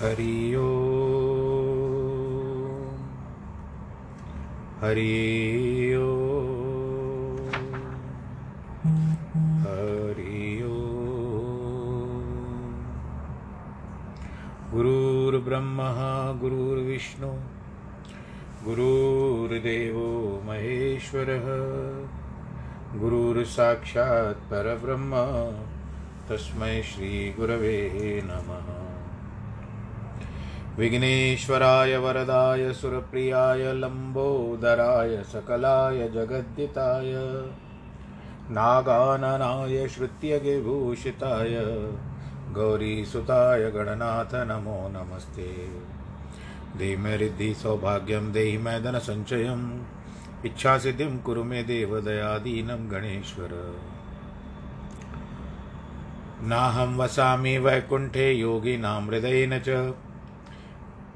हरि हरि हरि गुरुर्ब्रह्मा गुरुर्विष्णु गुरुर्देवो महेश्वरः गुरुर्साक्षात् परब्रह्म तस्मै श्रीगुरवे नमः। विघ्नेश्वराय वरदाय, सुरप्रियाय, लम्बोदराय, सकलाय, जगद्दिताय, नागाननाय श्रुत्यगिभूषिताय गौरीसुताय, गणनाथ, नमो नमस्ते। देहि मे रिद्धि सौभाग्यं देहि मे धनसञ्चयम् इच्छासिद्धिं कुरु मे देव दयादीनं गणेश्वर। नाहं वसामि वैकुण्ठे योगिनां हृदयेन च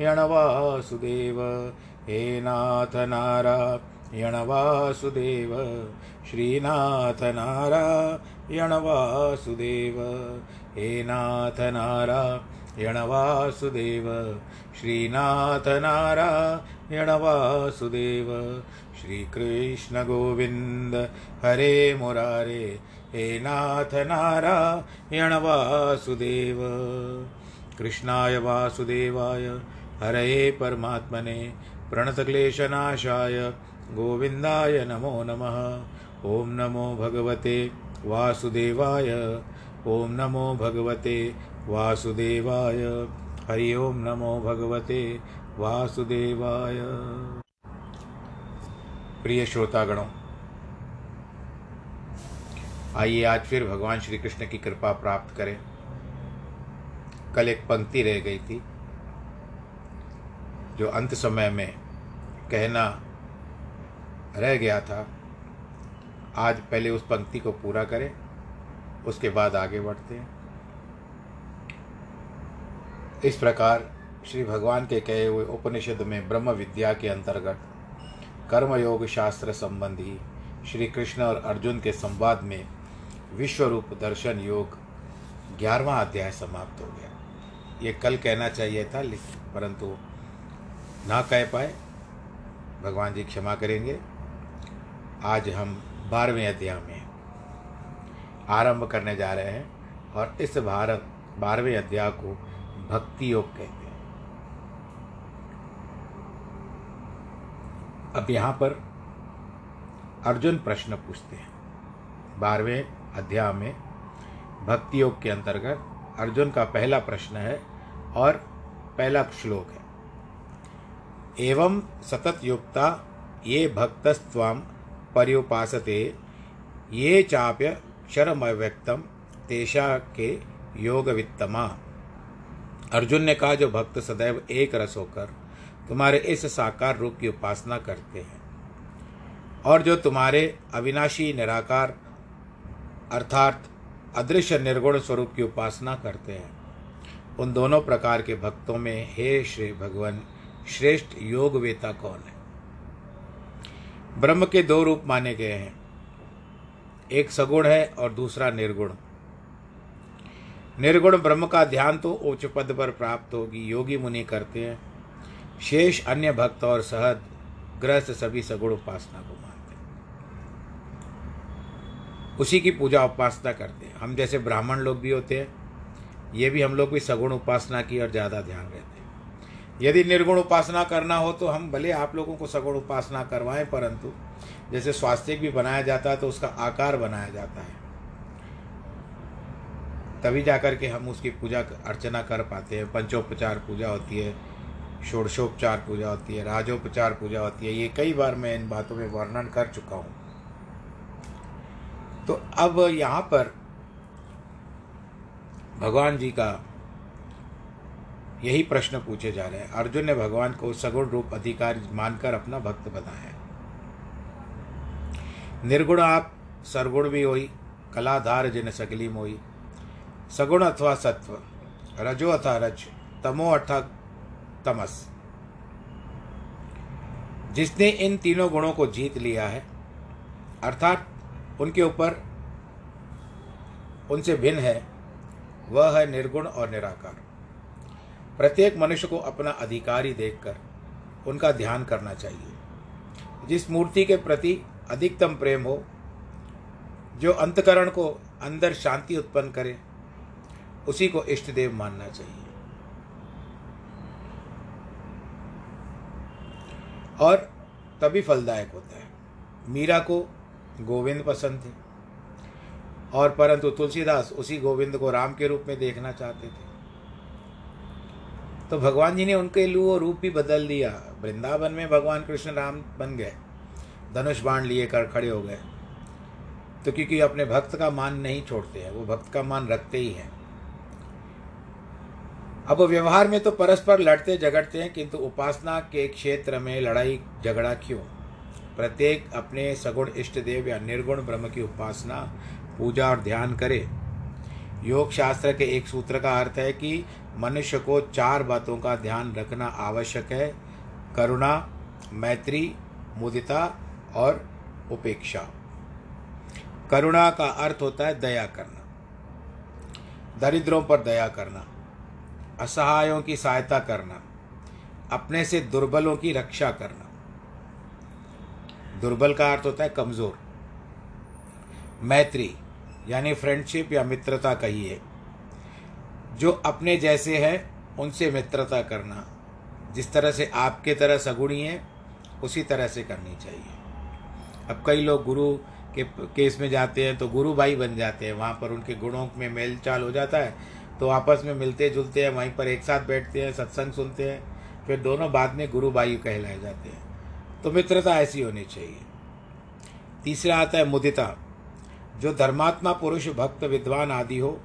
वासुदेव हे नाथ नारायण वासुदेव श्रीनाथ नारायण वासुदेव हे नाथ नारायण वासुदेव श्रीनाथ नारायण वासुदेव श्रीकृष्ण गोविन्द हरे मुरारे। हे नाथ नारायण वासुदेव कृष्णाय वासुदेवाय। हरये परमात्मने प्रणतक्लेशनाशाय गोविन्दाय नमो नमः। ॐ नमो भगवते वासुदेवाय। ॐ नमो भगवते वासुदेवाय। हरि ओं नमो भगवते वासुदेवाय। प्रिय श्रोतागणों, आइए आज फिर भगवान श्री कृष्ण की कृपा प्राप्त करें। कल एक पंक्ति रह गई थी। जो अंत समय में कहना रह गया था, आज पहले उस पंक्ति को पूरा करें, उसके बाद आगे बढ़ते हैं। इस प्रकार श्री भगवान के कहे हुए उपनिषद में ब्रह्म विद्या के अंतर्गत कर्मयोग शास्त्र संबंधी श्री कृष्ण और अर्जुन के संवाद में विश्व रूप दर्शन योग ग्यारहवा अध्याय समाप्त हो गया। ये कल कहना चाहिए था लेकिन परंतु ना कह पाए, भगवान जी क्षमा करेंगे। आज हम बारहवें अध्याय में आरंभ करने जा रहे हैं और इस भारत, बारहवें अध्याय को भक्ति योग कहते हैं। अब यहाँ पर अर्जुन प्रश्न पूछते हैं। बारहवें अध्याय में भक्ति योग के अंतर्गत अर्जुन का पहला प्रश्न है और पहला श्लोक है। एवं सतत युक्ता ये भक्तस्वाम पर्युपासते, ये चाप्य क्षरमव्यक्तम तेषा के योग वित्तमा अर्जुन ने कहा, जो भक्त सदैव एक रस होकर तुम्हारे इस साकार रूप की उपासना करते हैं और जो तुम्हारे अविनाशी, निराकार अर्थात अदृश्य, निर्गुण स्वरूप की उपासना करते हैं, उन दोनों प्रकार के भक्तों में हे श्री भगवान श्रेष्ठ योग वेता कौन है? ब्रह्म के दो रूप माने गए हैं। एक सगुण है और दूसरा निर्गुण। निर्गुण ब्रह्म का ध्यान तो उच्च पद पर प्राप्त होगी, योगी मुनि करते हैं। शेष अन्य भक्त और सहद ग्रस्त सभी सगुण उपासना को मानते हैं। उसी की पूजा उपासना करते हैं। हम जैसे ब्राह्मण लोग भी होते हैं, ये भी हम लोग भी सगुण उपासना की और ज़्यादा ध्यान रहते हैं। यदि निर्गुण उपासना करना हो तो हम भले आप लोगों को सगुण उपासना करवाएँ, परंतु जैसे स्वास्थ्य भी बनाया जाता है तो उसका आकार बनाया जाता है। तभी जाकर के हम उसकी पूजा अर्चना कर पाते हैं। पंचोपचार पूजा होती है, षोडशोपचार पूजा होती है, राजोपचार पूजा होती है। ये कई बार मैं इन बातों में वर्णन कर चुका हूँ। तो अब यहाँ पर भगवान जी का यही प्रश्न पूछे जा रहे हैं। अर्जुन ने भगवान को सगुण रूप अधिकार मानकर अपना भक्त बनाया निर्गुण आप सरगुण भी होई, कलाधार जिन सकली मोई सगुण अथवा सत्व, रजो अथा रज, तमो अथा तमस। जिसने इन तीनों गुणों को जीत लिया है, अर्थात उनके ऊपर उनसे भिन्न है, वह है निर्गुण और निराकार। प्रत्येक मनुष्य को अपना अधिकारी देखकर उनका ध्यान करना चाहिए। जिस मूर्ति के प्रति अधिकतम प्रेम हो, जो अंतकरण को अंदर शांति उत्पन्न करे, उसी को इष्ट देव मानना चाहिए। और तभी फलदायक होता है। मीरा को गोविंद पसंद थे, और परंतु तुलसीदास उसी गोविंद को राम के रूप में देखना चाहते थे। तो भगवान जी ने उनके लिए वो रूप भी बदल दिया। वृंदावन में भगवान कृष्ण राम बन गए। धनुष बाण लिए कर खड़े हो गए। तो क्योंकि अपने भक्त का मान नहीं छोड़ते हैं, वो भक्त का मान रखते ही हैं। अब व्यवहार में तो परस्पर लड़ते झगड़ते हैं, किंतु उपासना के क्षेत्र में लड़ाई, झगड़ा क्यों? प्रत्येक अपने सगुण इष्ट देव या निर्गुण ब्रह्म की उपासना, पूजा और ध्यान करे। योग शास्त्र के एक सूत्र का अर्थ है कि मनुष्य को चार बातों का ध्यान रखना आवश्यक है, करुणा, मैत्री, मुदिता और उपेक्षा। करुणा का अर्थ होता है दया करना, दरिद्रों पर दया करना, असहायों की सहायता करना, अपने से दुर्बलों की रक्षा करना। दुर्बल का अर्थ होता है कमज़ोर। मैत्री यानी फ्रेंडशिप या मित्रता कहिए, जो अपने जैसे हैं, उनसे मित्रता करना। जिस तरह से आपके तरह सगुणी है, उसी तरह से करनी चाहिए। अब कई लोग गुरु के केस में जाते हैं तो गुरु भाई बन जाते हैं। वहाँ पर उनके गुणों में मेल चाल हो जाता है तो आपस में मिलते जुलते हैं, वहीं पर एक साथ बैठते हैं, सत्संग सुनते हैं, फिर दोनों बाद में गुरु भाई कहलाए जाते हैं। तो मित्रता ऐसी होनी चाहिए। तीसरा आता है मुदिता। जो धर्मात्मा, पुरुष, भक्त, विद्वान आदि हो,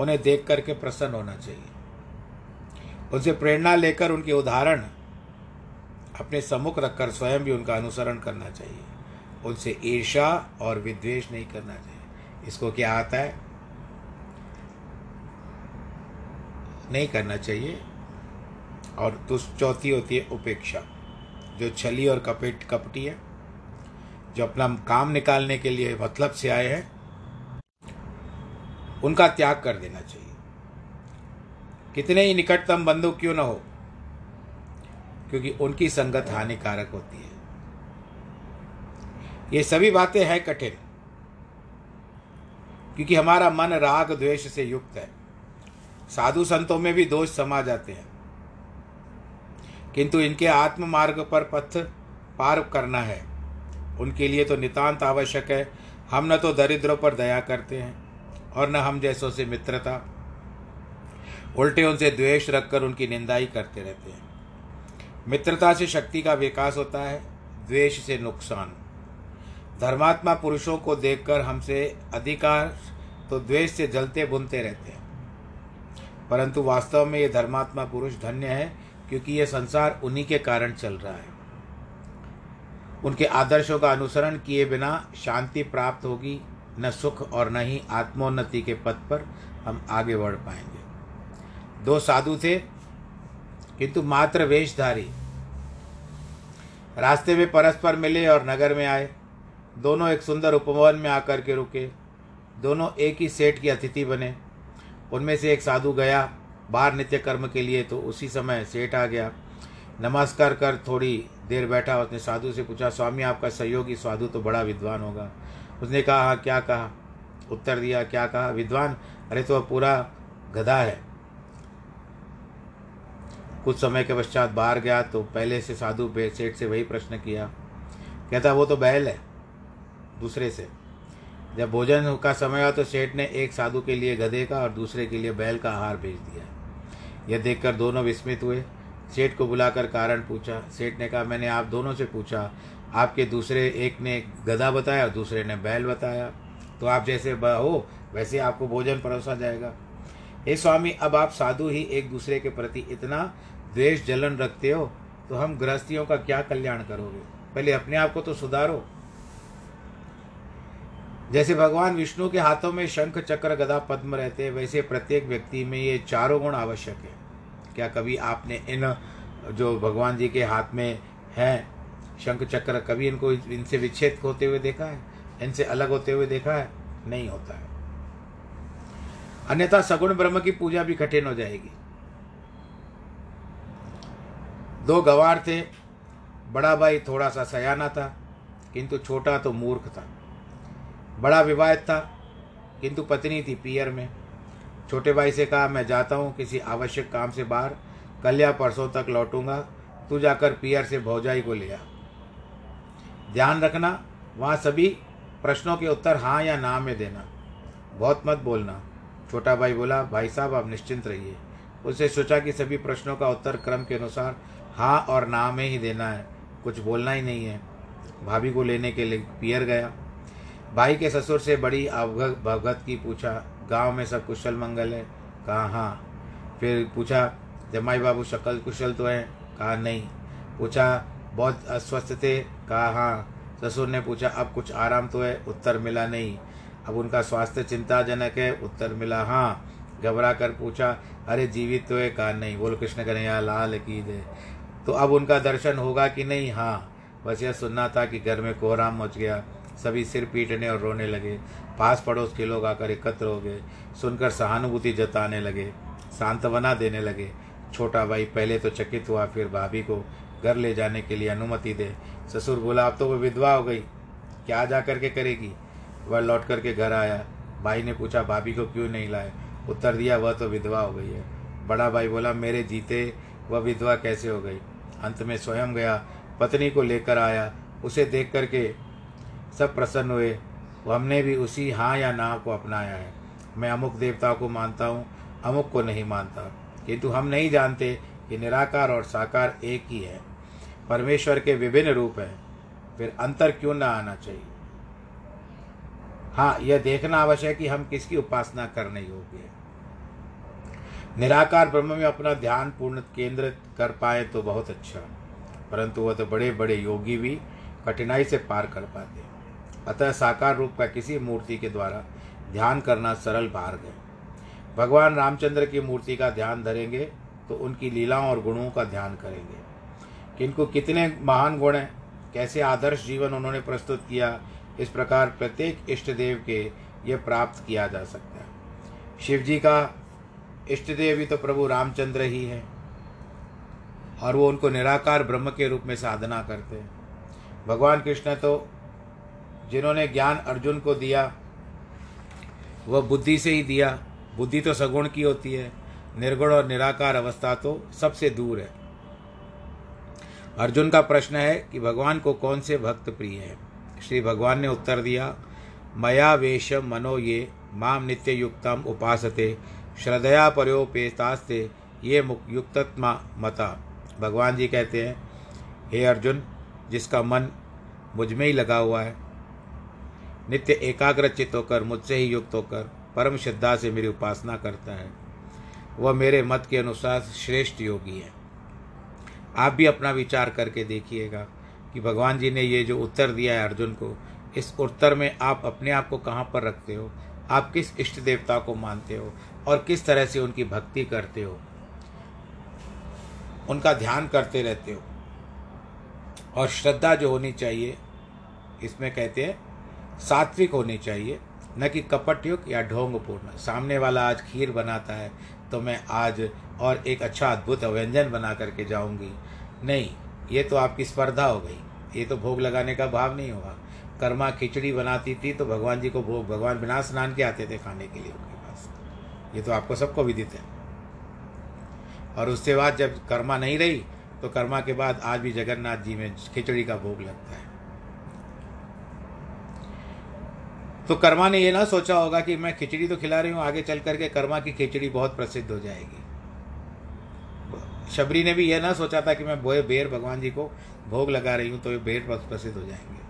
उन्हें देख करके प्रसन्न होना चाहिए। उनसे प्रेरणा लेकर उनके उदाहरण अपने सम्मुख रखकर स्वयं भी उनका अनुसरण करना चाहिए। उनसे ईर्षा और विद्वेष नहीं करना चाहिए। इसको क्या आता है? नहीं करना चाहिए। और चौथी होती है उपेक्षा। जो छली और कपेट कपटी है जो अपना काम निकालने के लिए मतलब से आए हैं, उनका त्याग कर देना चाहिए। कितने ही निकटतम बंधु क्यों न हो, क्योंकि उनकी संगत हानिकारक होती है। ये सभी बातें हैं कठिन, क्योंकि हमारा मन राग द्वेष से युक्त है। साधु संतों में भी दोष समा जाते हैं, किंतु इनके आत्म मार्ग पर पथ पार करना है। उनके लिए तो नितांत आवश्यक है। हम न तो दरिद्रों पर दया करते हैं, और न हम जैसों से मित्रता। उल्टे उनसे द्वेष रखकर उनकी निंदा ही करते रहते हैं। मित्रता से शक्ति का विकास होता है, द्वेष से नुकसान। धर्मात्मा पुरुषों को देखकर हमसे अधिकार तो द्वेष से जलते बुनते रहते हैं। परंतु वास्तव में ये धर्मात्मा पुरुष धन्य है, क्योंकि ये संसार उन्हीं के कारण चल रहा है। उनके आदर्शों का अनुसरण किए बिना शांति प्राप्त होगी, न सुख और न ही आत्मोन्नति के पथ पर हम आगे बढ़ पाएँगे। दो साधु थे, किंतु मात्र वेशधारी। रास्ते में परस्पर मिले और नगर में आए। दोनों एक सुंदर उपवन में आकर के रुके। दोनों एक ही सेठ की अतिथि बने। उनमें से एक साधु गया, बाहर नित्य कर्म के लिए तो उसी समय सेठ आ गया। नमस्कार कर थोड़ी देर बैठा, उसने साधु से पूछा, स्वामी, आपका सहयोगी साधु तो बड़ा विद्वान होगा। उसने कहा हाँ क्या कहा? उत्तर दिया, क्या कहा? विद्वान? अरे तो पूरा गधा है। कुछ समय के पश्चात बाहर गया तो पहले से साधु सेठ से वही प्रश्न किया। कहता, वो तो बैल है। दूसरे से, जब भोजन का समय हुआ तो सेठ ने एक साधु के लिए गधे का और दूसरे के लिए बैल का आहार भेज दिया यह देखकर दोनों विस्मित हुए। सेठ को बुलाकर कारण पूछा। सेठ ने कहा, मैंने आप दोनों से पूछा, आपके दूसरे एक ने गधा बताया, दूसरे ने बैल बताया। तो आप जैसे हो, वैसे आपको भोजन परोसा जाएगा। हे स्वामी, अब आप साधु ही एक दूसरे के प्रति इतना द्वेष जलन रखते हो तो हम गृहस्थियों का क्या कल्याण करोगे? पहले अपने आप को तो सुधारो। जैसे भगवान विष्णु के हाथों में शंख, चक्र, गदा, पद्म रहते हैं, वैसे प्रत्येक व्यक्ति में ये चारों गुण आवश्यक है। क्या कभी आपने इन, जो भगवान जी के हाथ में हैं, शंख चक्र, कभी इनको इनसे विच्छेद होते हुए देखा है? इनसे अलग होते हुए देखा है? नहीं होता है। अन्यथा सगुण ब्रह्म की पूजा भी कठिन हो जाएगी। दो गवार थे, बड़ा भाई थोड़ा सा सयाना था, किंतु छोटा तो मूर्ख था। बड़ा विवाहित था, किंतु पत्नी थी पियर में। छोटे भाई से कहा, मैं जाता हूँ किसी आवश्यक काम से बाहर, कल या परसों तक लौटूँगा। तू जाकर पियर से भौजाई को ले आ। ध्यान रखना, वहाँ सभी प्रश्नों के उत्तर हाँ या ना में देना। बहुत मत बोलना। छोटा भाई बोला, भाई साहब, आप निश्चिंत रहिए। उससे सोचा कि सभी प्रश्नों का उत्तर क्रम के अनुसार हाँ और ना में ही देना है। कुछ बोलना ही नहीं है। भाभी को लेने के लिए पियर गया। भाई के ससुर से बड़ी अवगत भगत की पूछा गाँव में सब कुशल मंगल है। कहा हाँ। फिर पूछा जमाई बाबू शकल कुशल तो है? कहा, नहीं। पूछा, बहुत अस्वस्थ थे? कहा हाँ। ससुर ने पूछा, अब कुछ आराम तो है? उत्तर मिला, नहीं। अब उनका स्वास्थ्य चिंताजनक है? उत्तर मिला हाँ। घबरा कर पूछा, अरे जीवित तो है? कहा, नहीं। बोल कृष्ण कन्हैया, लाल की दे तो अब उनका दर्शन होगा कि नहीं? हाँ। बस यह सुनना था कि घर में कोहराम मच गया। सभी सिर पीटने और रोने लगे। पास पड़ोस के लोग आकर एकत्र हो गए। सुनकर सहानुभूति जताने लगे, सांत्वना देने लगे। छोटा भाई पहले तो चकित हुआ, फिर भाभी को घर ले जाने के लिए अनुमति दे। ससुर बोला, अब तो वह विधवा हो गई। क्या जा करके करेगी? वह लौट करके घर आया। भाई ने पूछा, भाभी को क्यों नहीं लाए? उत्तर दिया, वह तो विधवा हो गई है। बड़ा भाई बोला, मेरे जीते वह विधवा कैसे हो गई? अंत में स्वयं गया, पत्नी को लेकर आया। उसे देख करके सब प्रसन्न हुए। वो हमने भी उसी हाँ या ना को अपनाया है। मैं अमुक देवता को मानता हूँ, अमुक को नहीं मानता। किंतु हम नहीं जानते कि निराकार और साकार एक ही है। परमेश्वर के विभिन्न रूप हैं। फिर अंतर क्यों ना आना चाहिए? हाँ यह देखना आवश्यक है कि हम किसकी उपासना करने योग्य है। निराकार ब्रह्म में अपना ध्यान पूर्ण केंद्रित कर पाए तो बहुत अच्छा। परंतु वह तो बड़े बड़े योगी भी कठिनाई से पार कर पाते हैं। अतः साकार रूप का किसी मूर्ति के द्वारा ध्यान करना सरल मार्ग है। भगवान रामचंद्र की मूर्ति का ध्यान धरेंगे तो उनकी लीलाओं और गुणों का ध्यान करेंगे। किनको कितने महान गुण हैं, कैसे आदर्श जीवन उन्होंने प्रस्तुत किया, इस प्रकार प्रत्येक इष्ट देव के ये प्राप्त किया जा सकता है। शिव जी का इष्ट देव ही तो प्रभु रामचंद्र ही है, और वो उनको निराकार ब्रह्म के रूप में साधना करते हैं। भगवान कृष्ण तो जिन्होंने ज्ञान अर्जुन को दिया वह बुद्धि से ही दिया। बुद्धि तो सगुण की होती है, निर्गुण और निराकार अवस्था तो सबसे दूर है। अर्जुन का प्रश्न है कि भगवान को कौन से भक्त प्रिय हैं? श्री भगवान ने उत्तर दिया, मया वेश मनो ये, माम नित्य युक्तम उपासते, श्रद्धया परोपेतास्ते, ये युक्तत्मा मता। भगवान जी कहते हैं, हे अर्जुन, जिसका मन मुझमें ही लगा हुआ है नित्य एकाग्रचित होकर, मुझसे ही युक्त होकर, परम श्रद्धा से मेरी उपासना करता है। वह मेरे मत के अनुसार श्रेष्ठ योगी है। आप भी अपना विचार करके देखिएगा कि भगवान जी ने ये जो उत्तर दिया है अर्जुन को, इस उत्तर में आप अपने आप को कहाँ पर रखते हो? आप किस इष्ट देवता को मानते हो? और किस तरह से उनकी भक्ति करते हो? उनका ध्यान करते रहते हो। और श्रद्धा जो होनी चाहिए, इसमें कहते हैं सात्विक होनी चाहिए, न कि कपटयुक्त या ढोंगपूर्ण। सामने वाला आज खीर बनाता है तो मैं आज और एक अच्छा अद्भुत व्यंजन बना करके जाऊँगी। नहीं, ये तो आपकी स्पर्धा हो गई। ये तो भोग लगाने का भाव नहीं होगा। कर्मा खिचड़ी बनाती थी तो भगवान जी को भोग, भगवान बिना स्नान के आते थे खाने के लिए उनके पास। ये तो आपको सबको विदित है। और उसके बाद जब कर्मा नहीं रही तो कर्मा के बाद आज भी जगन्नाथ जी में खिचड़ी का भोग लगता है। तो कर्मा ने ये ना सोचा होगा कि मैं खिचड़ी तो खिला रही हूँ, आगे चल करके कर्मा की खिचड़ी बहुत प्रसिद्ध हो जाएगी। शबरी ने भी यह ना सोचा था कि मैं बोए बेर भगवान जी को भोग लगा रही हूँ तो ये बेर प्रसिद्ध हो जाएँगे।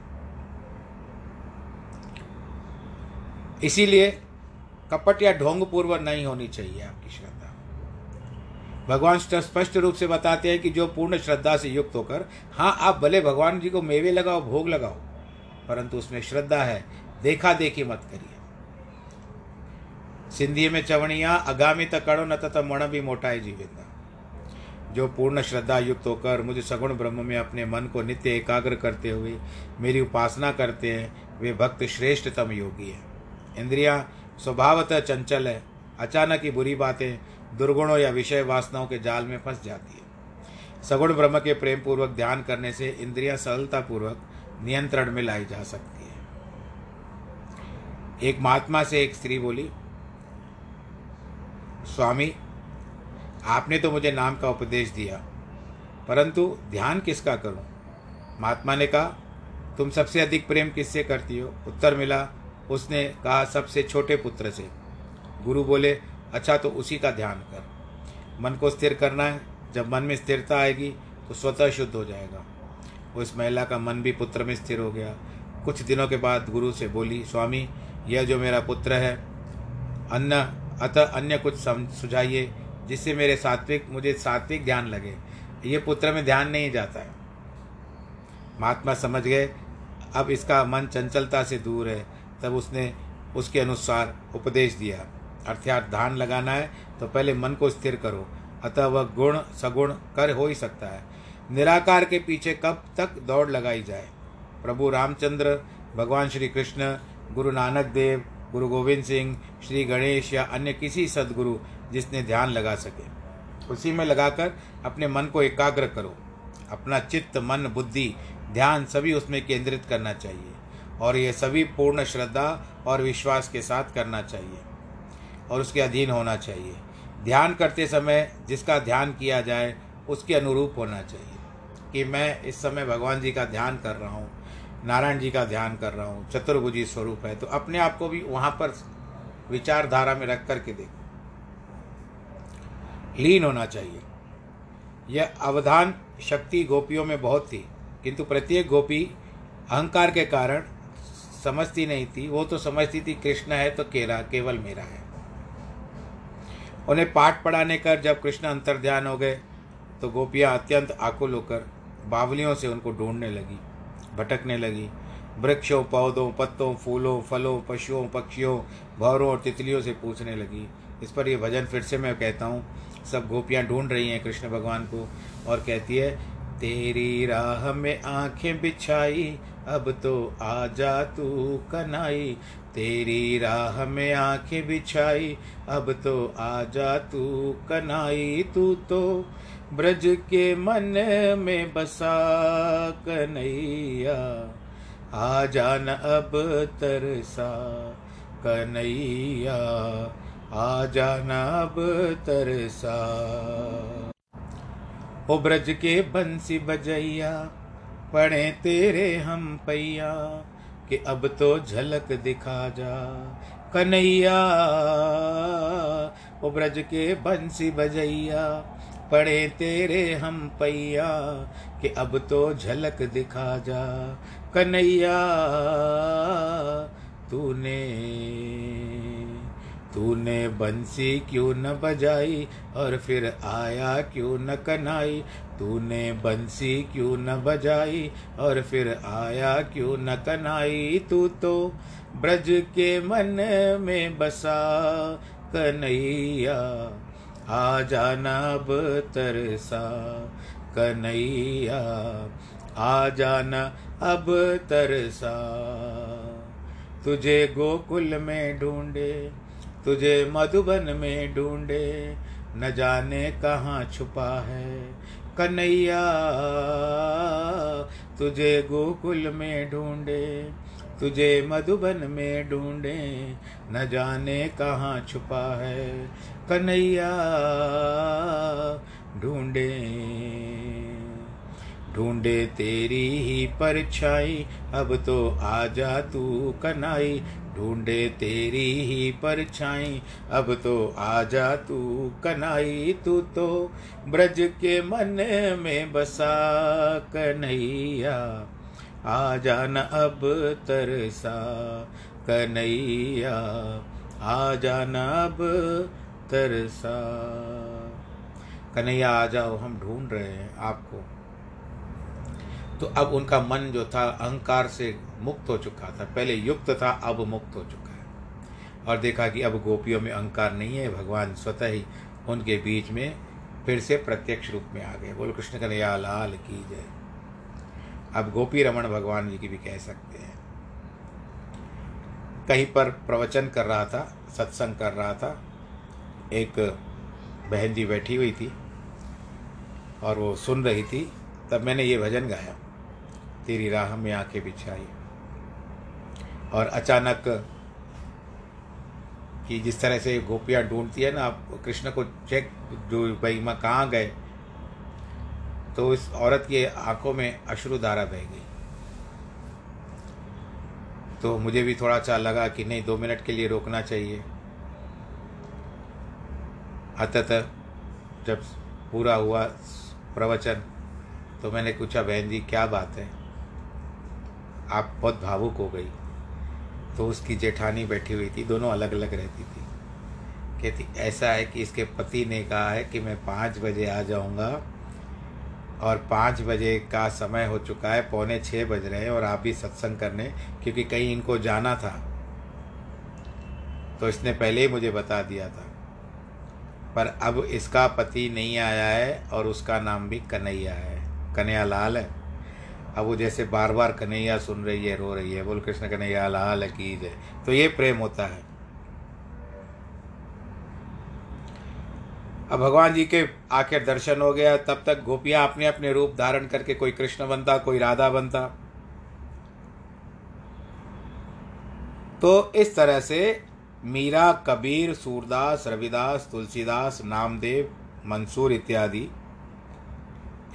इसीलिए कपट या ढोंग पूर्व नहीं होनी चाहिए आपकी श्रद्धा। भगवान स्पष्ट रूप से बताते हैं कि जो पूर्ण श्रद्धा से युक्त होकर हाँ आप भले भगवान जी को मेवे लगाओ, भोग लगाओ, परंतु उसमें श्रद्धा है देखा देखी मत करिए। सिंधी में चवणिया अगामी कड़ो न तथा मण भी मोटाए जीविंदा जो पूर्ण श्रद्धा युक्त होकर मुझे सगुण ब्रह्म में अपने मन को नित्य एकाग्र करते हुए मेरी उपासना करते हैं, वे भक्त श्रेष्ठतम योगी हैं। इंद्रियाँ स्वभावतः चंचल है, अचानक ही बुरी बातें, दुर्गुणों या विषय वासनाओं के जाल में फंस जाती है। सगुण ब्रह्म के प्रेम पूर्वक ध्यान करने से इंद्रियाँ सरलतापूर्वक नियंत्रण में लाई जा सकती एक महात्मा से एक स्त्री बोली, स्वामी, आपने तो मुझे नाम का उपदेश दिया, परंतु ध्यान किसका करूँ? महात्मा ने कहा, तुम सबसे अधिक प्रेम किससे करती हो? उत्तर मिला, उसने कहा, सबसे छोटे पुत्र से। गुरु बोले अच्छा तो उसी का ध्यान कर। मन को स्थिर करना है, जब मन में स्थिरता आएगी तो स्वतः शुद्ध हो जाएगा। उस महिला का मन भी पुत्र में स्थिर हो गया। कुछ दिनों के बाद गुरु से बोली, स्वामी यह जो मेरा पुत्र है अन्न अतः अन्य कुछ सुझाइए, जिससे मेरे सात्विक, मुझे सात्विक ध्यान लगे। ये पुत्र में ध्यान नहीं जाता है। महात्मा समझ गए, अब इसका मन चंचलता से दूर है। तब उसने उसके अनुसार उपदेश दिया। अर्थात ध्यान लगाना है तो पहले मन को स्थिर करो। अतः वह गुण, सगुण कर हो ही सकता है। निराकार के पीछे कब तक दौड़ लगाई जाए? प्रभु रामचंद्र, भगवान श्री कृष्ण गुरु नानक देव, गुरु गोविंद सिंह, श्री गणेश या अन्य किसी सदगुरु जिसने ध्यान लगा सके। उसी में लगाकर अपने मन को एकाग्र करो। अपना चित्त, मन, बुद्धि, ध्यान सभी उसमें केंद्रित करना चाहिए और ये सभी पूर्ण श्रद्धा और विश्वास के साथ करना चाहिए और उसके अधीन होना चाहिए। ध्यान करते समय जिसका ध्यान किया जाए, उसके अनुरूप होना चाहिए कि मैं इस समय भगवान जी का ध्यान कर रहा हूँ। नारायण जी का ध्यान कर रहा हूँ, चतुर्भुजी स्वरूप है तो अपने आप को भी वहाँ पर विचारधारा में रख करके देखो। लीन होना चाहिए। यह अवधान शक्ति गोपियों में बहुत थी, किंतु प्रत्येक गोपी अहंकार के कारण समझती नहीं थी। वो तो समझती थी, कृष्ण है तो केरा, केवल मेरा है। उन्हें पाठ पढ़ाने कर जब कृष्ण अंतर ध्यान हो गए तो गोपियाँ अत्यंत आकुल होकर बावलियों से उनको ढूँढने लगी। भटकने लगी। वृक्षों, पौधों, पत्तों, फूलों, फलों, पशुओं, पक्षियों भौरों और तितलियों से पूछने लगी। इस पर यह भजन फिर से मैं कहता हूँ। सब गोपियाँ ढूंढ रही हैं कृष्ण भगवान को और कहती है तेरी राह में आँखें बिछाई, अब तो आ जा तू कनाई। तेरी राह में आँखें बिछाई, अब तो आ जा तू कनाई। तू तो ब्रज के मन में बसा कन्हैया, आ जान अब तरसा कन्हैया, आ जाना अब तरसा। ओ ब्रज के बंसी बजैया, पढ़े तेरे हम पैया, कि अब तो झलक दिखा जा। कन्हैया ओ ब्रज के बंसी बजैया पड़े तेरे हम पैया, कि अब तो झलक दिखा जा। कन्हैया, तूने तूने बंसी क्यों न बजाई? और फिर आया क्यों न कनाई? तूने बंसी क्यों न बजाई? और फिर आया क्यों न कनाई? तू तो ब्रज के मन में बसा कन्हैया। आ जाना अब तरसा कन्हैया। आ जाना अब तरसा। तुझे गोकुल में ढूंढे तुझे मधुबन में ढूंढे, न जाने कहाँ छुपा है। कन्हैया, तुझे गोकुल में ढूंढे, तुझे मधुबन में ढूंढे, न जाने कहाँ छुपा है। कन्हैया, ढूंढे ढूंढे तेरी ही परछाई, अब तो आजा तू कनाई ढूंढे तेरी ही परछाई, अब तो आजा तू कनाई तू तो ब्रज के मन में बसा कन्हैया। आ जाना अब तरसा कन्हैया, आ जाना अब तरसा। कन्हैया, आ जाओ, हम ढूंढ रहे हैं आपको। तो अब उनका मन जो था, अहंकार से मुक्त हो चुका था। पहले युक्त था, अब मुक्त हो चुका है। और देखा कि अब गोपियों में अहंकार नहीं है, भगवान स्वतः ही उनके बीच में फिर से प्रत्यक्ष रूप में आ गए। बोल कृष्ण कन्हैया, लाल की जय। अब गोपी रमन भगवान जी की भी कह सकते हैं। कहीं पर प्रवचन कर रहा था, सत्संग कर रहा था, एक बहन जी बैठी हुई थी और वो सुन रही थी, तब मैंने ये भजन गाया, तेरी राह में आँखें बिछाई। और अचानक कि जिस तरह से गोपियाँ ढूंढती है ना, आप कृष्ण को चेक जो भाई मैं कहाँ गए तो इस औरत की आँखों में अश्रुधारा बह गई। तो मुझे भी थोड़ा सा लगा कि नहीं, दो मिनट के लिए रोकना चाहिए। अतः जब पूरा हुआ प्रवचन तो मैंने पूछा, बहन जी, क्या बात है? आप बहुत भावुक हो गई। तो उसकी जेठानी बैठी हुई थी, दोनों अलग अलग रहती थी। कहती, ऐसा है कि इसके पति ने कहा है कि मैं पाँच बजे आ जाऊँगा और पाँच बजे का समय हो चुका है, पौने छः बज रहे हैं और आप भी सत्संग करने, क्योंकि कहीं इनको जाना था। तो इसने पहले ही मुझे बता दिया था। पर अब इसका पति नहीं आया है और उसका नाम भी कन्हैया है। कन्हैया लाल है। अब वो जैसे बार बार कन्हैया सुन रही है, रो रही है, बोल कृष्ण कन्हैया, लाल की जय तो ये प्रेम होता है। अब भगवान जी के आखिर दर्शन हो गया, तब तक गोपियाँ अपने अपने रूप धारण करके कोई कृष्ण बनता, कोई राधा बनता। तो इस तरह से मीरा, कबीर, सूरदास, रविदास, तुलसीदास, नामदेव, मंसूर इत्यादि,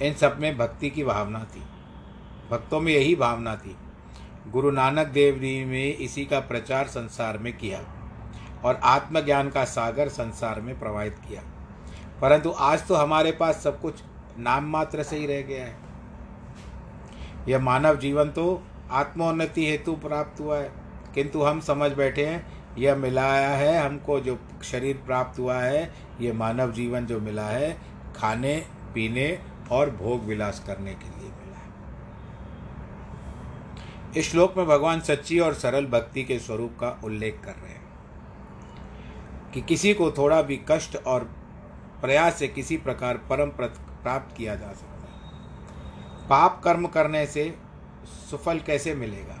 इन सब में भक्ति की भावना थी। भक्तों में यही भावना थी। गुरु नानक देव जी ने इसी का प्रचार संसार में किया और आत्मज्ञान का सागर संसार में प्रवाहित किया। परंतु आज तो हमारे पास सब कुछ नाम मात्र से ही रह गया है। यह मानव जीवन तो आत्मोन्नति हेतु प्राप्त हुआ है। किंतु हम समझ बैठे हैं, यह मिलाया है हमको जो शरीर प्राप्त हुआ है, यह मानव जीवन जो मिला है, खाने, पीने और भोग विलास करने के लिए। इस श्लोक में भगवान सच्ची और सरल भक्ति के स्वरूप का उल्लेख कर रहे हैं कि किसी को थोड़ा भी कष्ट और प्रयास से किसी प्रकार परम प्राप्त किया जा सकता है। पाप कर्म करने से सुफल कैसे मिलेगा?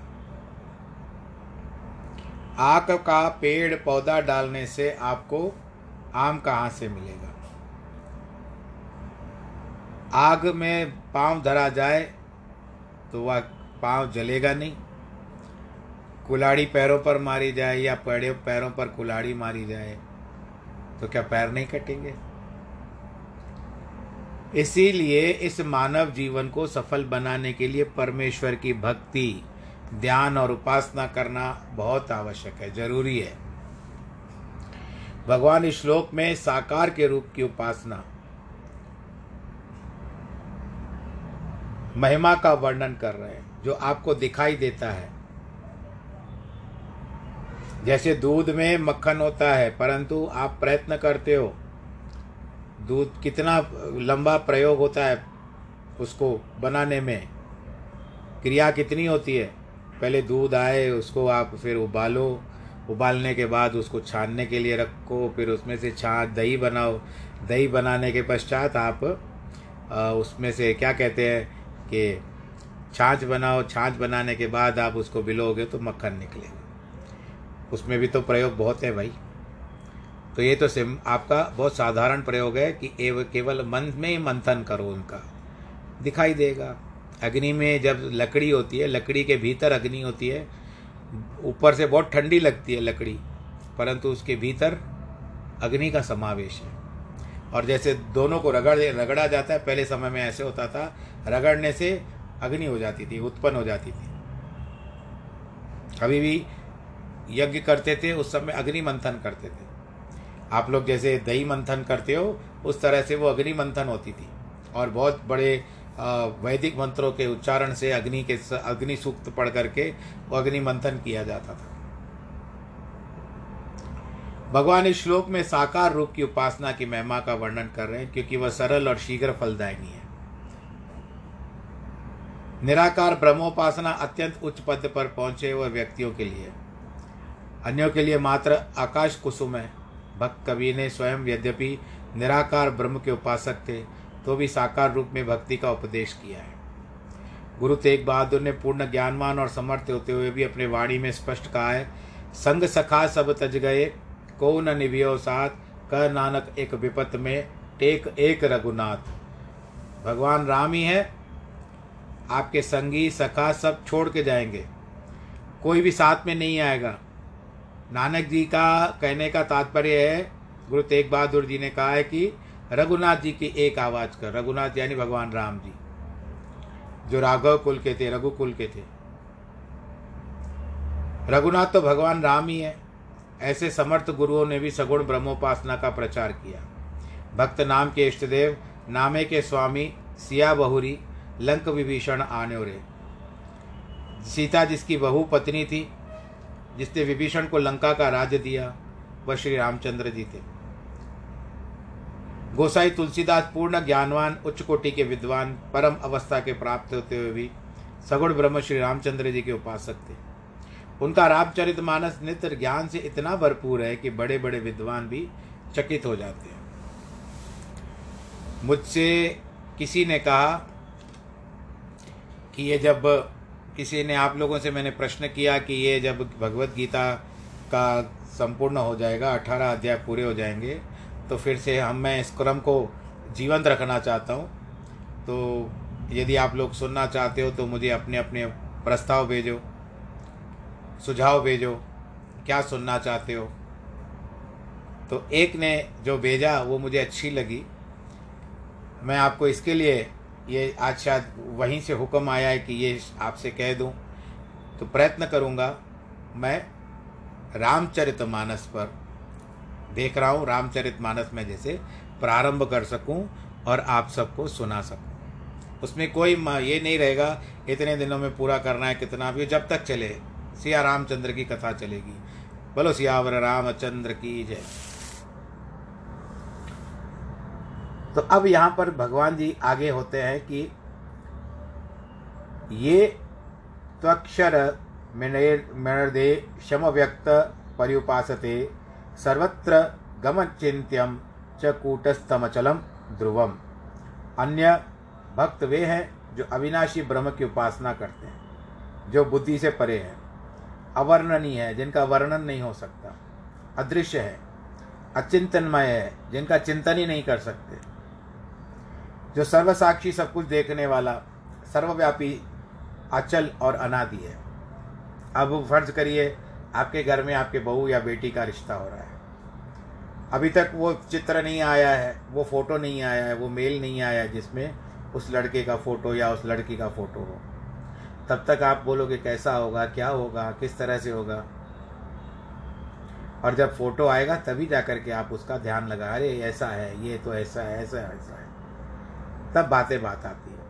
आक का पेड़ पौधा डालने से आपको आम कहाँ से मिलेगा? आग में पाँव धरा जाए तो वह पाँव जलेगा नहीं। कुलाड़ी पैरों पर मारी जाए या पैड़े पैरों पर कुलाड़ी मारी जाए तो क्या पैर नहीं कटेंगे? इसीलिए इस मानव जीवन को सफल बनाने के लिए परमेश्वर की भक्ति, ध्यान और उपासना करना बहुत आवश्यक है, ज़रूरी है। भगवान इस श्लोक में साकार के रूप की उपासना, महिमा का वर्णन कर रहे हैं। जो आपको दिखाई देता है। जैसे दूध में मक्खन होता है, परंतु आप प्रयत्न करते हो। दूध कितना लंबा प्रयोग होता है उसको बनाने में। क्रिया कितनी होती है? पहले दूध आए, उसको आप फिर उबालो। उबालने के बाद उसको छानने के लिए रखो, फिर उसमें से छा दही बनाओ। दही बनाने के पश्चात आप उसमें से क्या कहते हैं कि छाछ बनाओ, छाछ बनाने के बाद आप उसको बिलोगे तो मक्खन निकलेगा उसमें भी तो प्रयोग बहुत है भाई। तो ये तो सिम, आपका बहुत साधारण प्रयोग है कि एव, केवल मन में ही मंथन करो उनका। दिखाई देगा। अग्नि में जब लकड़ी होती है, लकड़ी के भीतर अग्नि होती है, ऊपर से बहुत ठंडी लगती है लकड़ी, परंतु उसके भीतर अग्नि का समावेश है। और जैसे दोनों को रगड़, रगड़ा जाता है, पहले समय में ऐसे होता था, रगड़ने से अग्नि हो जाती थी, उत्पन्न हो जाती थी। अभी भी यज्ञ करते थे, उस समय अग्नि मंथन करते थे। आप लोग जैसे दही मंथन करते हो, उस तरह से वो अग्नि मंथन होती थी। और बहुत बड़े वैदिक मंत्रों के उच्चारण से अग्नि के अग्नि सूक्त पढ़ करके वो अग्नि मंथन किया जाता था। भगवान इस श्लोक में साकार रूप की उपासना की महिमा का वर्णन कर रहे हैं, क्योंकि वह सरल और शीघ्र फलदायिनी है। निराकार ब्रह्मोपासना अत्यंत उच्च पद पर पहुँचे हुए व्यक्तियों के लिए। अन्यों के लिए मात्र आकाश कुसुम है। भक्त कवि ने स्वयं यद्यपि निराकार ब्रह्म के उपासक थे तो भी साकार रूप में भक्ति का उपदेश किया है। गुरु तेग बहादुर ने पूर्ण ज्ञानवान और समर्थ होते हुए भी अपने वाणी में स्पष्ट कहा है, संग सखा सब तज गए, को न निभियो साथ, क नानक एक विपत में, टेक एक रघुनाथ। भगवान राम ही है आपके संगी, सखा सब छोड़ के जाएँगे। कोई भी साथ में नहीं आएगा। नानक जी का कहने का तात्पर्य है, गुरु तेग बहादुर जी ने कहा है कि रघुनाथ जी की एक आवाज़ कर। रघुनाथ यानी भगवान राम जी, जो राघव कुल के थे, रघु कुल के थे। रघुनाथ तो भगवान राम ही है। ऐसे समर्थ गुरुओं ने भी सगुण ब्रह्मोपासना का प्रचार किया। भक्त नाम के इष्टदेव, नामे के स्वामी, सिया बहुरी लंक विभीषण आन्योरे सीता जिसकी बहु पत्नी थी, जिसने विभीषण को लंका का राज्य दिया, वह श्री रामचंद्र जी थे। गोसाई तुलसीदास पूर्ण ज्ञानवान, उच्च कोटि के विद्वान, परम अवस्था के प्राप्त होते हुए भी सगुण ब्रह्म श्री रामचंद्र जी के उपासक थे। उनका रामचरित मानस नित्र ज्ञान से इतना भरपूर है कि बड़े बड़े विद्वान भी चकित हो जाते हैं। मुझसे किसी ने कहा कि ये जब किसी ने आप लोगों से मैंने प्रश्न किया कि ये जब भगवत गीता का संपूर्ण हो जाएगा, अठारह अध्याय पूरे हो जाएँगे तो फिर से हम, मैं इस क्रम को जीवंत रखना चाहता हूँ। तो यदि आप लोग सुनना चाहते हो तो मुझे अपने अपने प्रस्ताव भेजो, सुझाव भेजो, क्या सुनना चाहते हो। तो एक ने जो भेजा, वो मुझे अच्छी लगी। मैं आपको इसके लिए ये आज शायद वहीं से हुक्म आया है कि ये आपसे कह दूँ। तो प्रयत्न करूँगा, मैं रामचरित मानस पर देख रहा हूँ, रामचरित मानस में जैसे प्रारंभ कर सकूँ और आप सबको सुना सकूँ। उसमें कोई ये नहीं रहेगा, इतने दिनों में पूरा करना है कितना भी जब तक चले, सिया रामचंद्र की कथा चलेगी। बोलो, सियावर रामचंद्र की जय। तो अब यहाँ पर भगवान जी आगे होते हैं कि ये त्वक्षर दे शम व्यक्त पर्युपासते, सर्वत्र गमचिंत्यम च कूटस्थमचलम ध्रुवम। अन्य भक्त वे हैं जो अविनाशी ब्रह्म की उपासना करते हैं, जो बुद्धि से परे हैं, अवर्णनीय है, जिनका वर्णन नहीं हो सकता, अदृश्य है, अचिंतनमय है, जिनका चिंतन ही नहीं कर सकते। जो सर्वसाक्षी सब कुछ देखने वाला, सर्वव्यापी, अचल और अनादि है। अब फ़र्ज़ करिए, आपके घर में आपके बहू या बेटी का रिश्ता हो रहा है। अभी तक वो चित्र नहीं आया है, वो फ़ोटो नहीं आया है, वो मेल नहीं आया है जिसमें उस लड़के का फ़ोटो या उस लड़की का फ़ोटो हो। तब तक आप बोलोगे, कैसा होगा, क्या होगा, किस तरह से होगा? और जब फ़ोटो आएगा, तभी जा करके आप उसका ध्यान लगा, अरे, ऐसा है, ये तो ऐसा है, ऐसा ऐसा है। तब बातें बात आती है।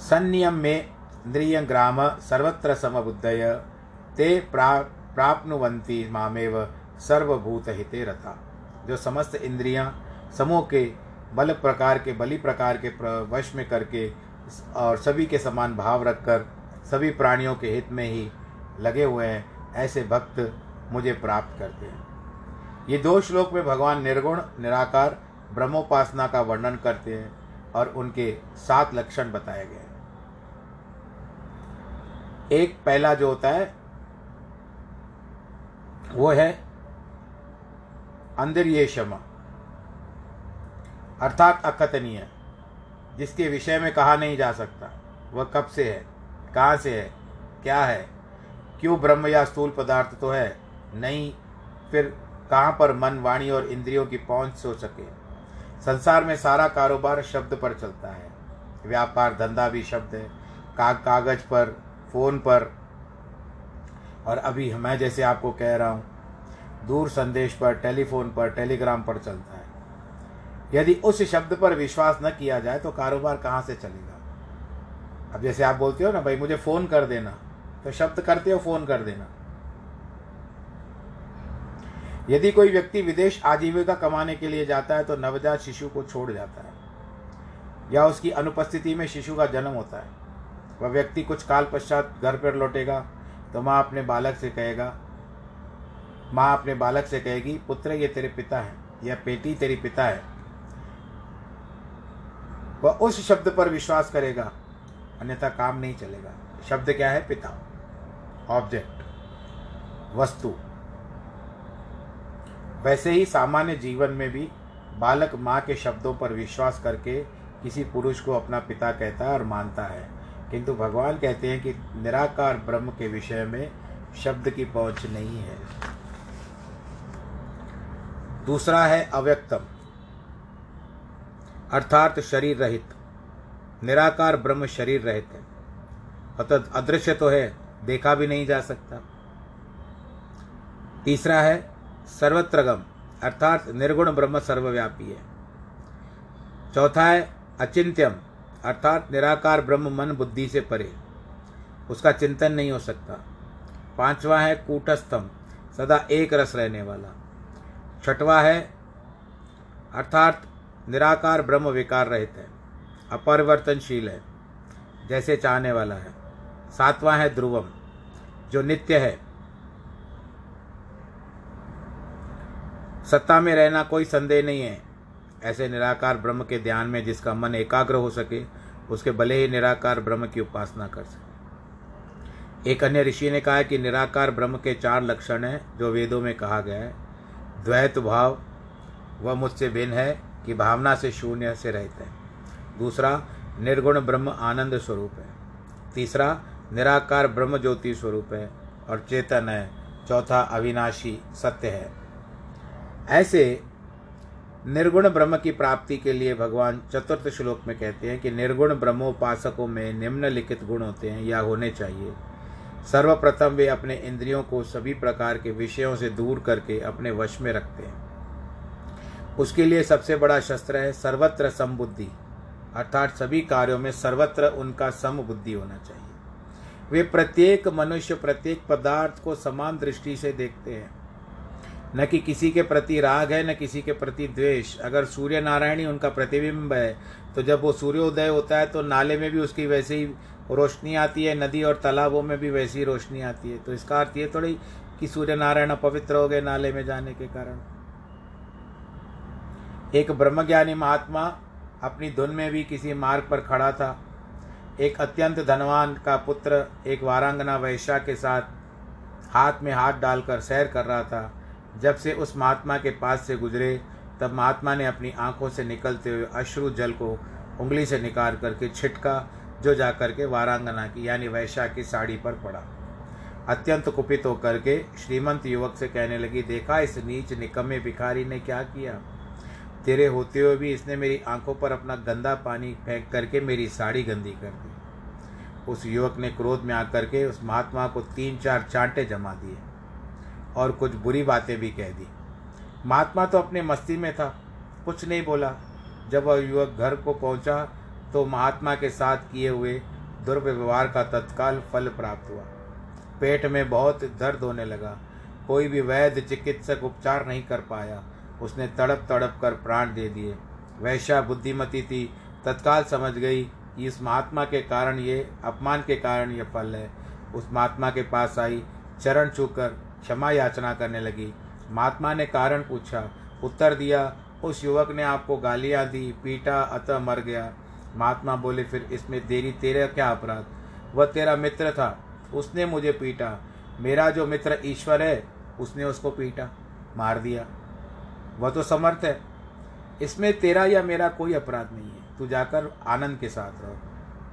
संयम में इंद्रिय ग्राम सर्वत्र समबुद्धय, ते प्रा प्राप्नुवंती मामेव सर्वभूत हिते रथा। जो समस्त इंद्रियाँ समूह के बल प्रकार के, बलि प्रकार के वश में करके और सभी के समान भाव रखकर सभी प्राणियों के हित में ही लगे हुए हैं, ऐसे भक्त मुझे प्राप्त करते हैं। ये दो श्लोक में भगवान निर्गुण, निराकार, ब्रह्मोपासना का वर्णन करते हैं और उनके सात लक्षण बताए गए हैं। एक पहला जो होता है, वो है अंदर ये क्षमा अर्थात अकथनीय, जिसके विषय में कहा नहीं जा सकता। वह कब से है, कहाँ से है, क्या है, क्यों ब्रह्म या स्थूल पदार्थ तो है, नहीं, फिर कहाँ पर मन वाणी और इंद्रियों की पहुँच हो सके। संसार में सारा कारोबार शब्द पर चलता है। व्यापार धंधा भी शब्द है। का, कागज़ पर फ़ोन पर। और अभी मैं जैसे आपको कह रहा हूँ दूर संदेश पर टेलीफोन पर टेलीग्राम पर चलता है। यदि उस शब्द पर विश्वास न किया जाए तो कारोबार कहाँ से चलेगा? अब जैसे आप बोलते हो ना भाई मुझे फ़ोन कर देना। तो शब्द करते हो फ़ोन कर देना। यदि कोई व्यक्ति विदेश आजीविका कमाने के लिए जाता है तो नवजात शिशु को छोड़ जाता है। या उसकी अनुपस्थिति में शिशु का जन्म होता है। वह व्यक्ति कुछ काल पश्चात घर पर लौटेगा तो माँ अपने बालक से कहेगा, माँ अपने बालक से कहेगी, पुत्र, ये तेरे पिता है, या बेटी तेरी पिता है। वह उस शब्द पर विश्वास करेगा, अन्यथा काम नहीं चलेगा। शब्द क्या है? पिता। ऑब्जेक्ट। वस्तु। वैसे ही सामान्य जीवन में भी बालक माँ के शब्दों पर विश्वास करके किसी पुरुष को अपना पिता कहता है और मानता है। किंतु भगवान कहते हैं कि निराकार ब्रह्म के विषय में शब्द की पहुँच नहीं है। दूसरा है अव्यक्तम, अर्थात शरीर रहित। निराकार ब्रह्म शरीर रहित है। अतः अदृश्य तो है, देखा भी नहीं जा सकता। तीसरा है सर्वत्रगम, अर्थात निर्गुण ब्रह्म सर्वव्यापी है। चौथा है अचिंत्यम, अर्थात निराकार ब्रह्म मन बुद्धि से परे। उसका चिंतन नहीं हो सकता। पांचवा है, कूटस्थम, सदा एक रस रहने वाला। छठवा है, अर्थात निराकार ब्रह्म विकार रहित है। अपरिवर्तनशील है, जैसे चाहने वाला है। सातवां है, ध्रुवम, जो नित्य है सत्ता में रहना कोई संदेह नहीं है। ऐसे निराकार ब्रह्म के ध्यान में जिसका मन एकाग्र हो सके, उसके भले ही निराकार ब्रह्म की उपासना कर सके। एक अन्य ऋषि ने कहा कि निराकार ब्रह्म के चार लक्षण हैं, जो वेदों में कहा गया है। द्वैत भाव, वह मुझसे भिन्न है कि भावना से शून्य से रहते हैं। दूसरा, निर्गुण ब्रह्म आनंद स्वरूप है। तीसरा, निराकार ब्रह्म ज्योति स्वरूप है और चेतन है। चौथा, अविनाशी सत्य है। ऐसे निर्गुण ब्रह्म की प्राप्ति के लिए भगवान चतुर्थ श्लोक में कहते हैं कि निर्गुण ब्रह्मोपासकों में निम्नलिखित गुण होते हैं या होने चाहिए। सर्वप्रथम वे अपने इंद्रियों को सभी प्रकार के विषयों से दूर करके अपने वश में रखते हैं। उसके लिए सबसे बड़ा शस्त्र है सर्वत्र समबुद्धि, अर्थात सभी कार्यों में सर्वत्र उनका समबुद्धि होना चाहिए। वे प्रत्येक मनुष्य प्रत्येक पदार्थ को समान दृष्टि से देखते हैं। न कि किसी के प्रति राग है, न किसी के प्रति द्वेष। अगर सूर्य नारायण ही उनका प्रतिबिंब है तो जब वो सूर्योदय होता है तो नाले में भी उसकी वैसे ही रोशनी आती है, नदी और तालाबों में भी वैसी रोशनी आती है। तो इसका अर्थ ये थोड़ी कि सूर्य नारायण अपवित्र हो गए नाले में जाने के कारण। एक ब्रह्मज्ञानी महात्मा अपनी धुन में भी किसी मार्ग पर खड़ा था। एक अत्यंत धनवान का पुत्र एक वारांगना वैश्या के साथ हाथ में हाथ डालकर सैर कर रहा था। जब से उस महात्मा के पास से गुजरे, तब महात्मा ने अपनी आँखों से निकलते हुए अश्रु जल को उंगली से निकाल करके छिटका, जो जा करके वारांगना की, यानी वैशा की साड़ी पर पड़ा। अत्यंत कुपित होकर के श्रीमंत युवक से कहने लगी, देखा, इस नीच निकम्मे भिखारी ने क्या किया? तेरे होते हुए भी इसने मेरी आँखों पर अपना गंदा पानी फेंक करके मेरी साड़ी गंदी कर दी। उस युवक ने क्रोध में आकर के उस महात्मा को तीन चार चांटे जमा दिए। और कुछ बुरी बातें भी कह दी। महात्मा तो अपने मस्ती में था, कुछ नहीं बोला। जब वह युवक घर को पहुँचा तो महात्मा के साथ किए हुए दुर्व्यवहार का तत्काल फल प्राप्त हुआ। पेट में बहुत दर्द होने लगा। कोई भी वैद्य चिकित्सक उपचार नहीं कर पाया। उसने तड़प तड़प कर प्राण दे दिए। वैश्या बुद्धिमती थी, तत्काल समझ गई कि इस महात्मा के कारण ये, अपमान के कारण ये फल है। उस महात्मा के पास आई, चरण छूकर क्षमा याचना करने लगी। महात्मा ने कारण पूछा। उत्तर दिया, उस युवक ने आपको गालियाँ दी, पीटा, अतः मर गया। महात्मा बोले, फिर इसमें देरी तेरा क्या अपराध? वह तेरा मित्र था। उसने मुझे पीटा। मेरा जो मित्र ईश्वर है, उसने उसको पीटा। मार दिया। वह तो समर्थ है। इसमें तेरा या मेरा कोई अपराध नहीं है। तू जाकर आनंद के साथ रहो।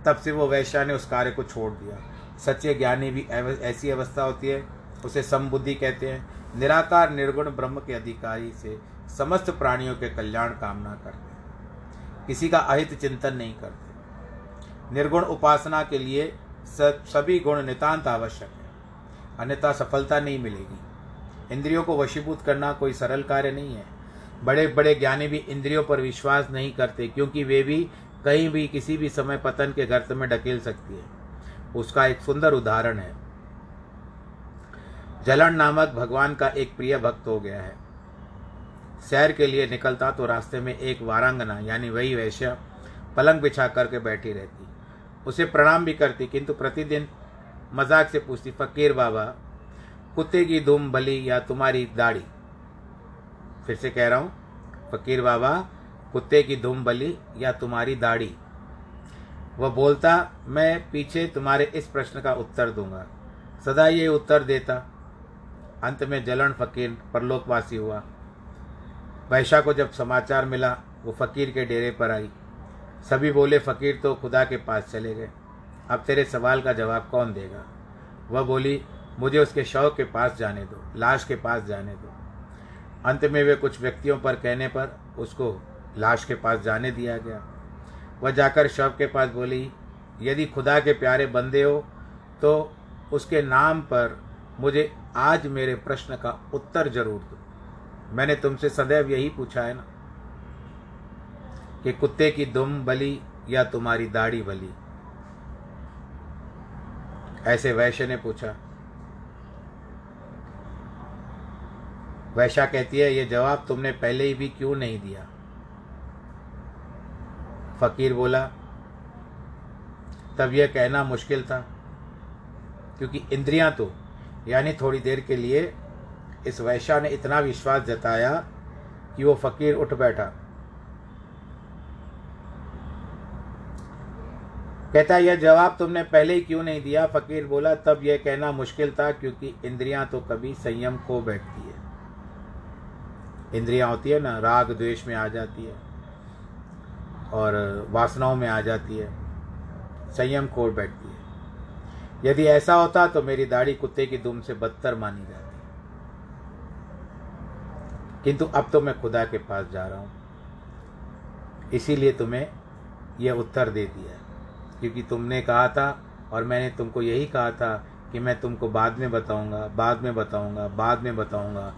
तब से वो वैश्या ने उस कार्य को छोड़ दिया। सच्चे ज्ञानी भी ऐसी अवस्था होती है उसे समबुद्धि कहते हैं। निराकार, निर्गुण, ब्रह्म के अधिकारी से समस्त प्राणियों के कल्याण कामना करते हैं। किसी का अहित चिंतन नहीं करते। निर्गुण उपासना के लिए सब, सभी गुण नितांत आवश्यक है। अन्यथा सफलता नहीं मिलेगी। इंद्रियों को वशीभूत करना कोई सरल कार्य नहीं है। बड़े बड़े ज्ञानी भी इंद्रियों पर विश्वास नहीं करते, क्योंकि वे भी कहीं भी किसी भी समय पतन के गर्त में ढकेल सकती है। उसका एक सुंदर उदाहरण है। जलन नामक भगवान का एक प्रिय भक्त हो गया है। सैर के लिए निकलता तो रास्ते में एक वारांगना, यानी वही वैश्य, पलंग बिछा करके बैठी रहती। उसे प्रणाम भी करती, किंतु प्रतिदिन मज़ाक से पूछती, फकीर बाबा, कुत्ते की धूम भली या तुम्हारी दाढ़ी? फिर से कह रहा हूँ, फकीर बाबा, कुत्ते की धूम बली या तुम्हारी दाढ़ी? वह बोलता, मैं पीछे तुम्हारे इस प्रश्न का उत्तर दूँगा। सदा ये उत्तर देता अंत में जलन फकीर परलोकवासी हुआ। वैशा को जब समाचार मिला, वो फकीर के डेरे पर आई। सभी बोले, फकीर तो खुदा के पास चले गए। अब तेरे सवाल का जवाब कौन देगा? वह बोली, मुझे उसके शव के पास जाने दो, लाश के पास जाने दो। अंत में वे कुछ व्यक्तियों पर कहने पर उसको लाश के पास जाने दिया गया। वह जाकर शव के पास बोली, यदि खुदा के प्यारे बंदे हो तो उसके नाम पर मुझे आज मेरे प्रश्न का उत्तर ज़रूर दो। मैंने तुमसे सदैव यही पूछा है ना, कि कुत्ते की दुम बली या तुम्हारी दाढ़ी बली? ऐसे वैश्य ने पूछा। वैशा कहती है, ये जवाब तुमने पहले ही भी क्यों नहीं दिया? फकीर बोला, तब यह कहना मुश्किल था, क्योंकि इंद्रियाँ तो यानी थोड़ी देर के लिए इस वैश्या ने इतना विश्वास जताया कि वो फकीर उठ बैठा। कहता, यह जवाब तुमने पहले ही क्यों नहीं दिया? फकीर बोला, तब यह कहना मुश्किल था क्योंकि इंद्रियाँ तो कभी संयम खो बैठती है। इंद्रियाँ होती है ना, राग द्वेष में आ जाती है और वासनाओं में आ जाती है, संयम खो बैठती है। यदि ऐसा होता तो मेरी दाढ़ी कुत्ते की दुम से बदतर मानी जाती। किंतु अब तो मैं खुदा के पास जा रहा हूँ। इसीलिए तुम्हें यह उत्तर दे दिया। क्योंकि तुमने कहा था और मैंने तुमको यही कहा था कि मैं तुमको बाद में बताऊँगा, बाद में बताऊँगा, बाद में बताऊँगा।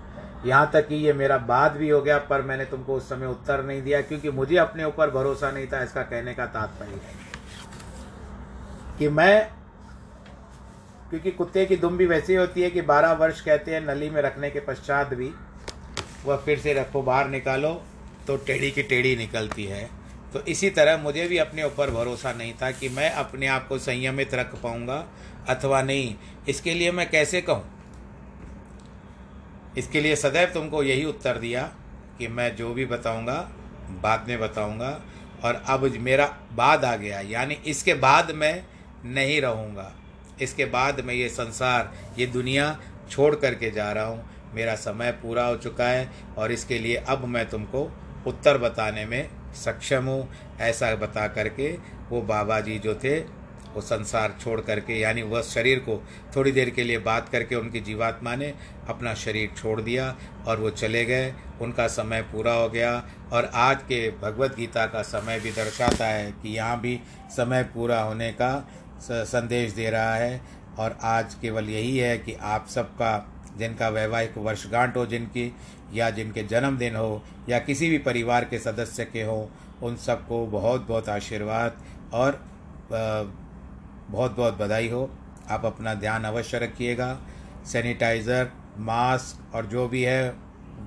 यहाँ तक कि ये मेरा बाद भी हो गया, पर मैंने तुमको उस समय उत्तर नहीं दिया, क्योंकि मुझे अपने ऊपर भरोसा नहीं था, इसका कहने का तात्पर्य है कि मैं क्योंकि कुत्ते की दुम भी वैसी होती है कि बारह वर्ष कहते हैं, नली में रखने के पश्चात भी वह फिर से रखो, बाहर निकालो तो टेढ़ी की टेढ़ी निकलती है। तो इसी तरह मुझे भी अपने ऊपर भरोसा नहीं था कि मैं अपने आप को संयमित रख पाऊँगा, अथवा नहीं। इसके लिए मैं कैसे कहूँ? इसके लिए सदैव तुमको यही उत्तर दिया कि मैं जो भी बताऊँगा, बाद में बताऊँगा, और अब मेरा बाद आ गया यानी इसके बाद मैं नहीं रहूँगा। इसके बाद मैं ये संसार, ये दुनिया छोड़ करके जा रहा हूँ। मेरा समय पूरा हो चुका है और इसके लिए अब मैं तुमको उत्तर बताने में सक्षम हूँ। ऐसा बता करके वो बाबा जी जो थे, वो संसार छोड़ करके, यानी वह शरीर को थोड़ी देर के लिए बात करके उनकी जीवात्मा ने अपना शरीर छोड़ दिया और वो चले गए। उनका समय पूरा हो गया और आज के भगवत गीता का समय भी दर्शाता है कि यहाँ भी समय पूरा होने का संदेश दे रहा है। और आज केवल यही है कि आप सबका, जिनका वैवाहिक वर्षगांठ हो, जिनकी, या जिनके जन्मदिन हो, या किसी भी परिवार के सदस्य के हो, उन सबको बहुत बहुत आशीर्वाद और बहुत बहुत बधाई हो। आप अपना ध्यान अवश्य रखिएगा। सैनिटाइज़र, मास्क और जो भी है,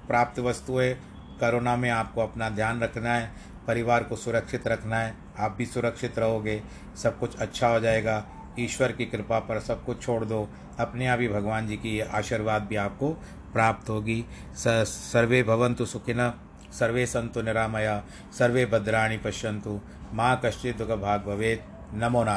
प्राप्त वस्तुएँ, कोरोना में आपको अपना ध्यान रखना है, परिवार को सुरक्षित रखना है। आप भी सुरक्षित रहोगे, सब कुछ अच्छा हो जाएगा। ईश्वर की कृपा पर सब कुछ छोड़ दो। अपने आप ही भगवान जी की आशीर्वाद भी आपको प्राप्त होगी। सर्वे भवंतु सुखिन सर्वे संतु निरामया, सर्वे भद्राणी पश्यंतु माँ कश्चित दुख भाग भवेद नमो नारायण।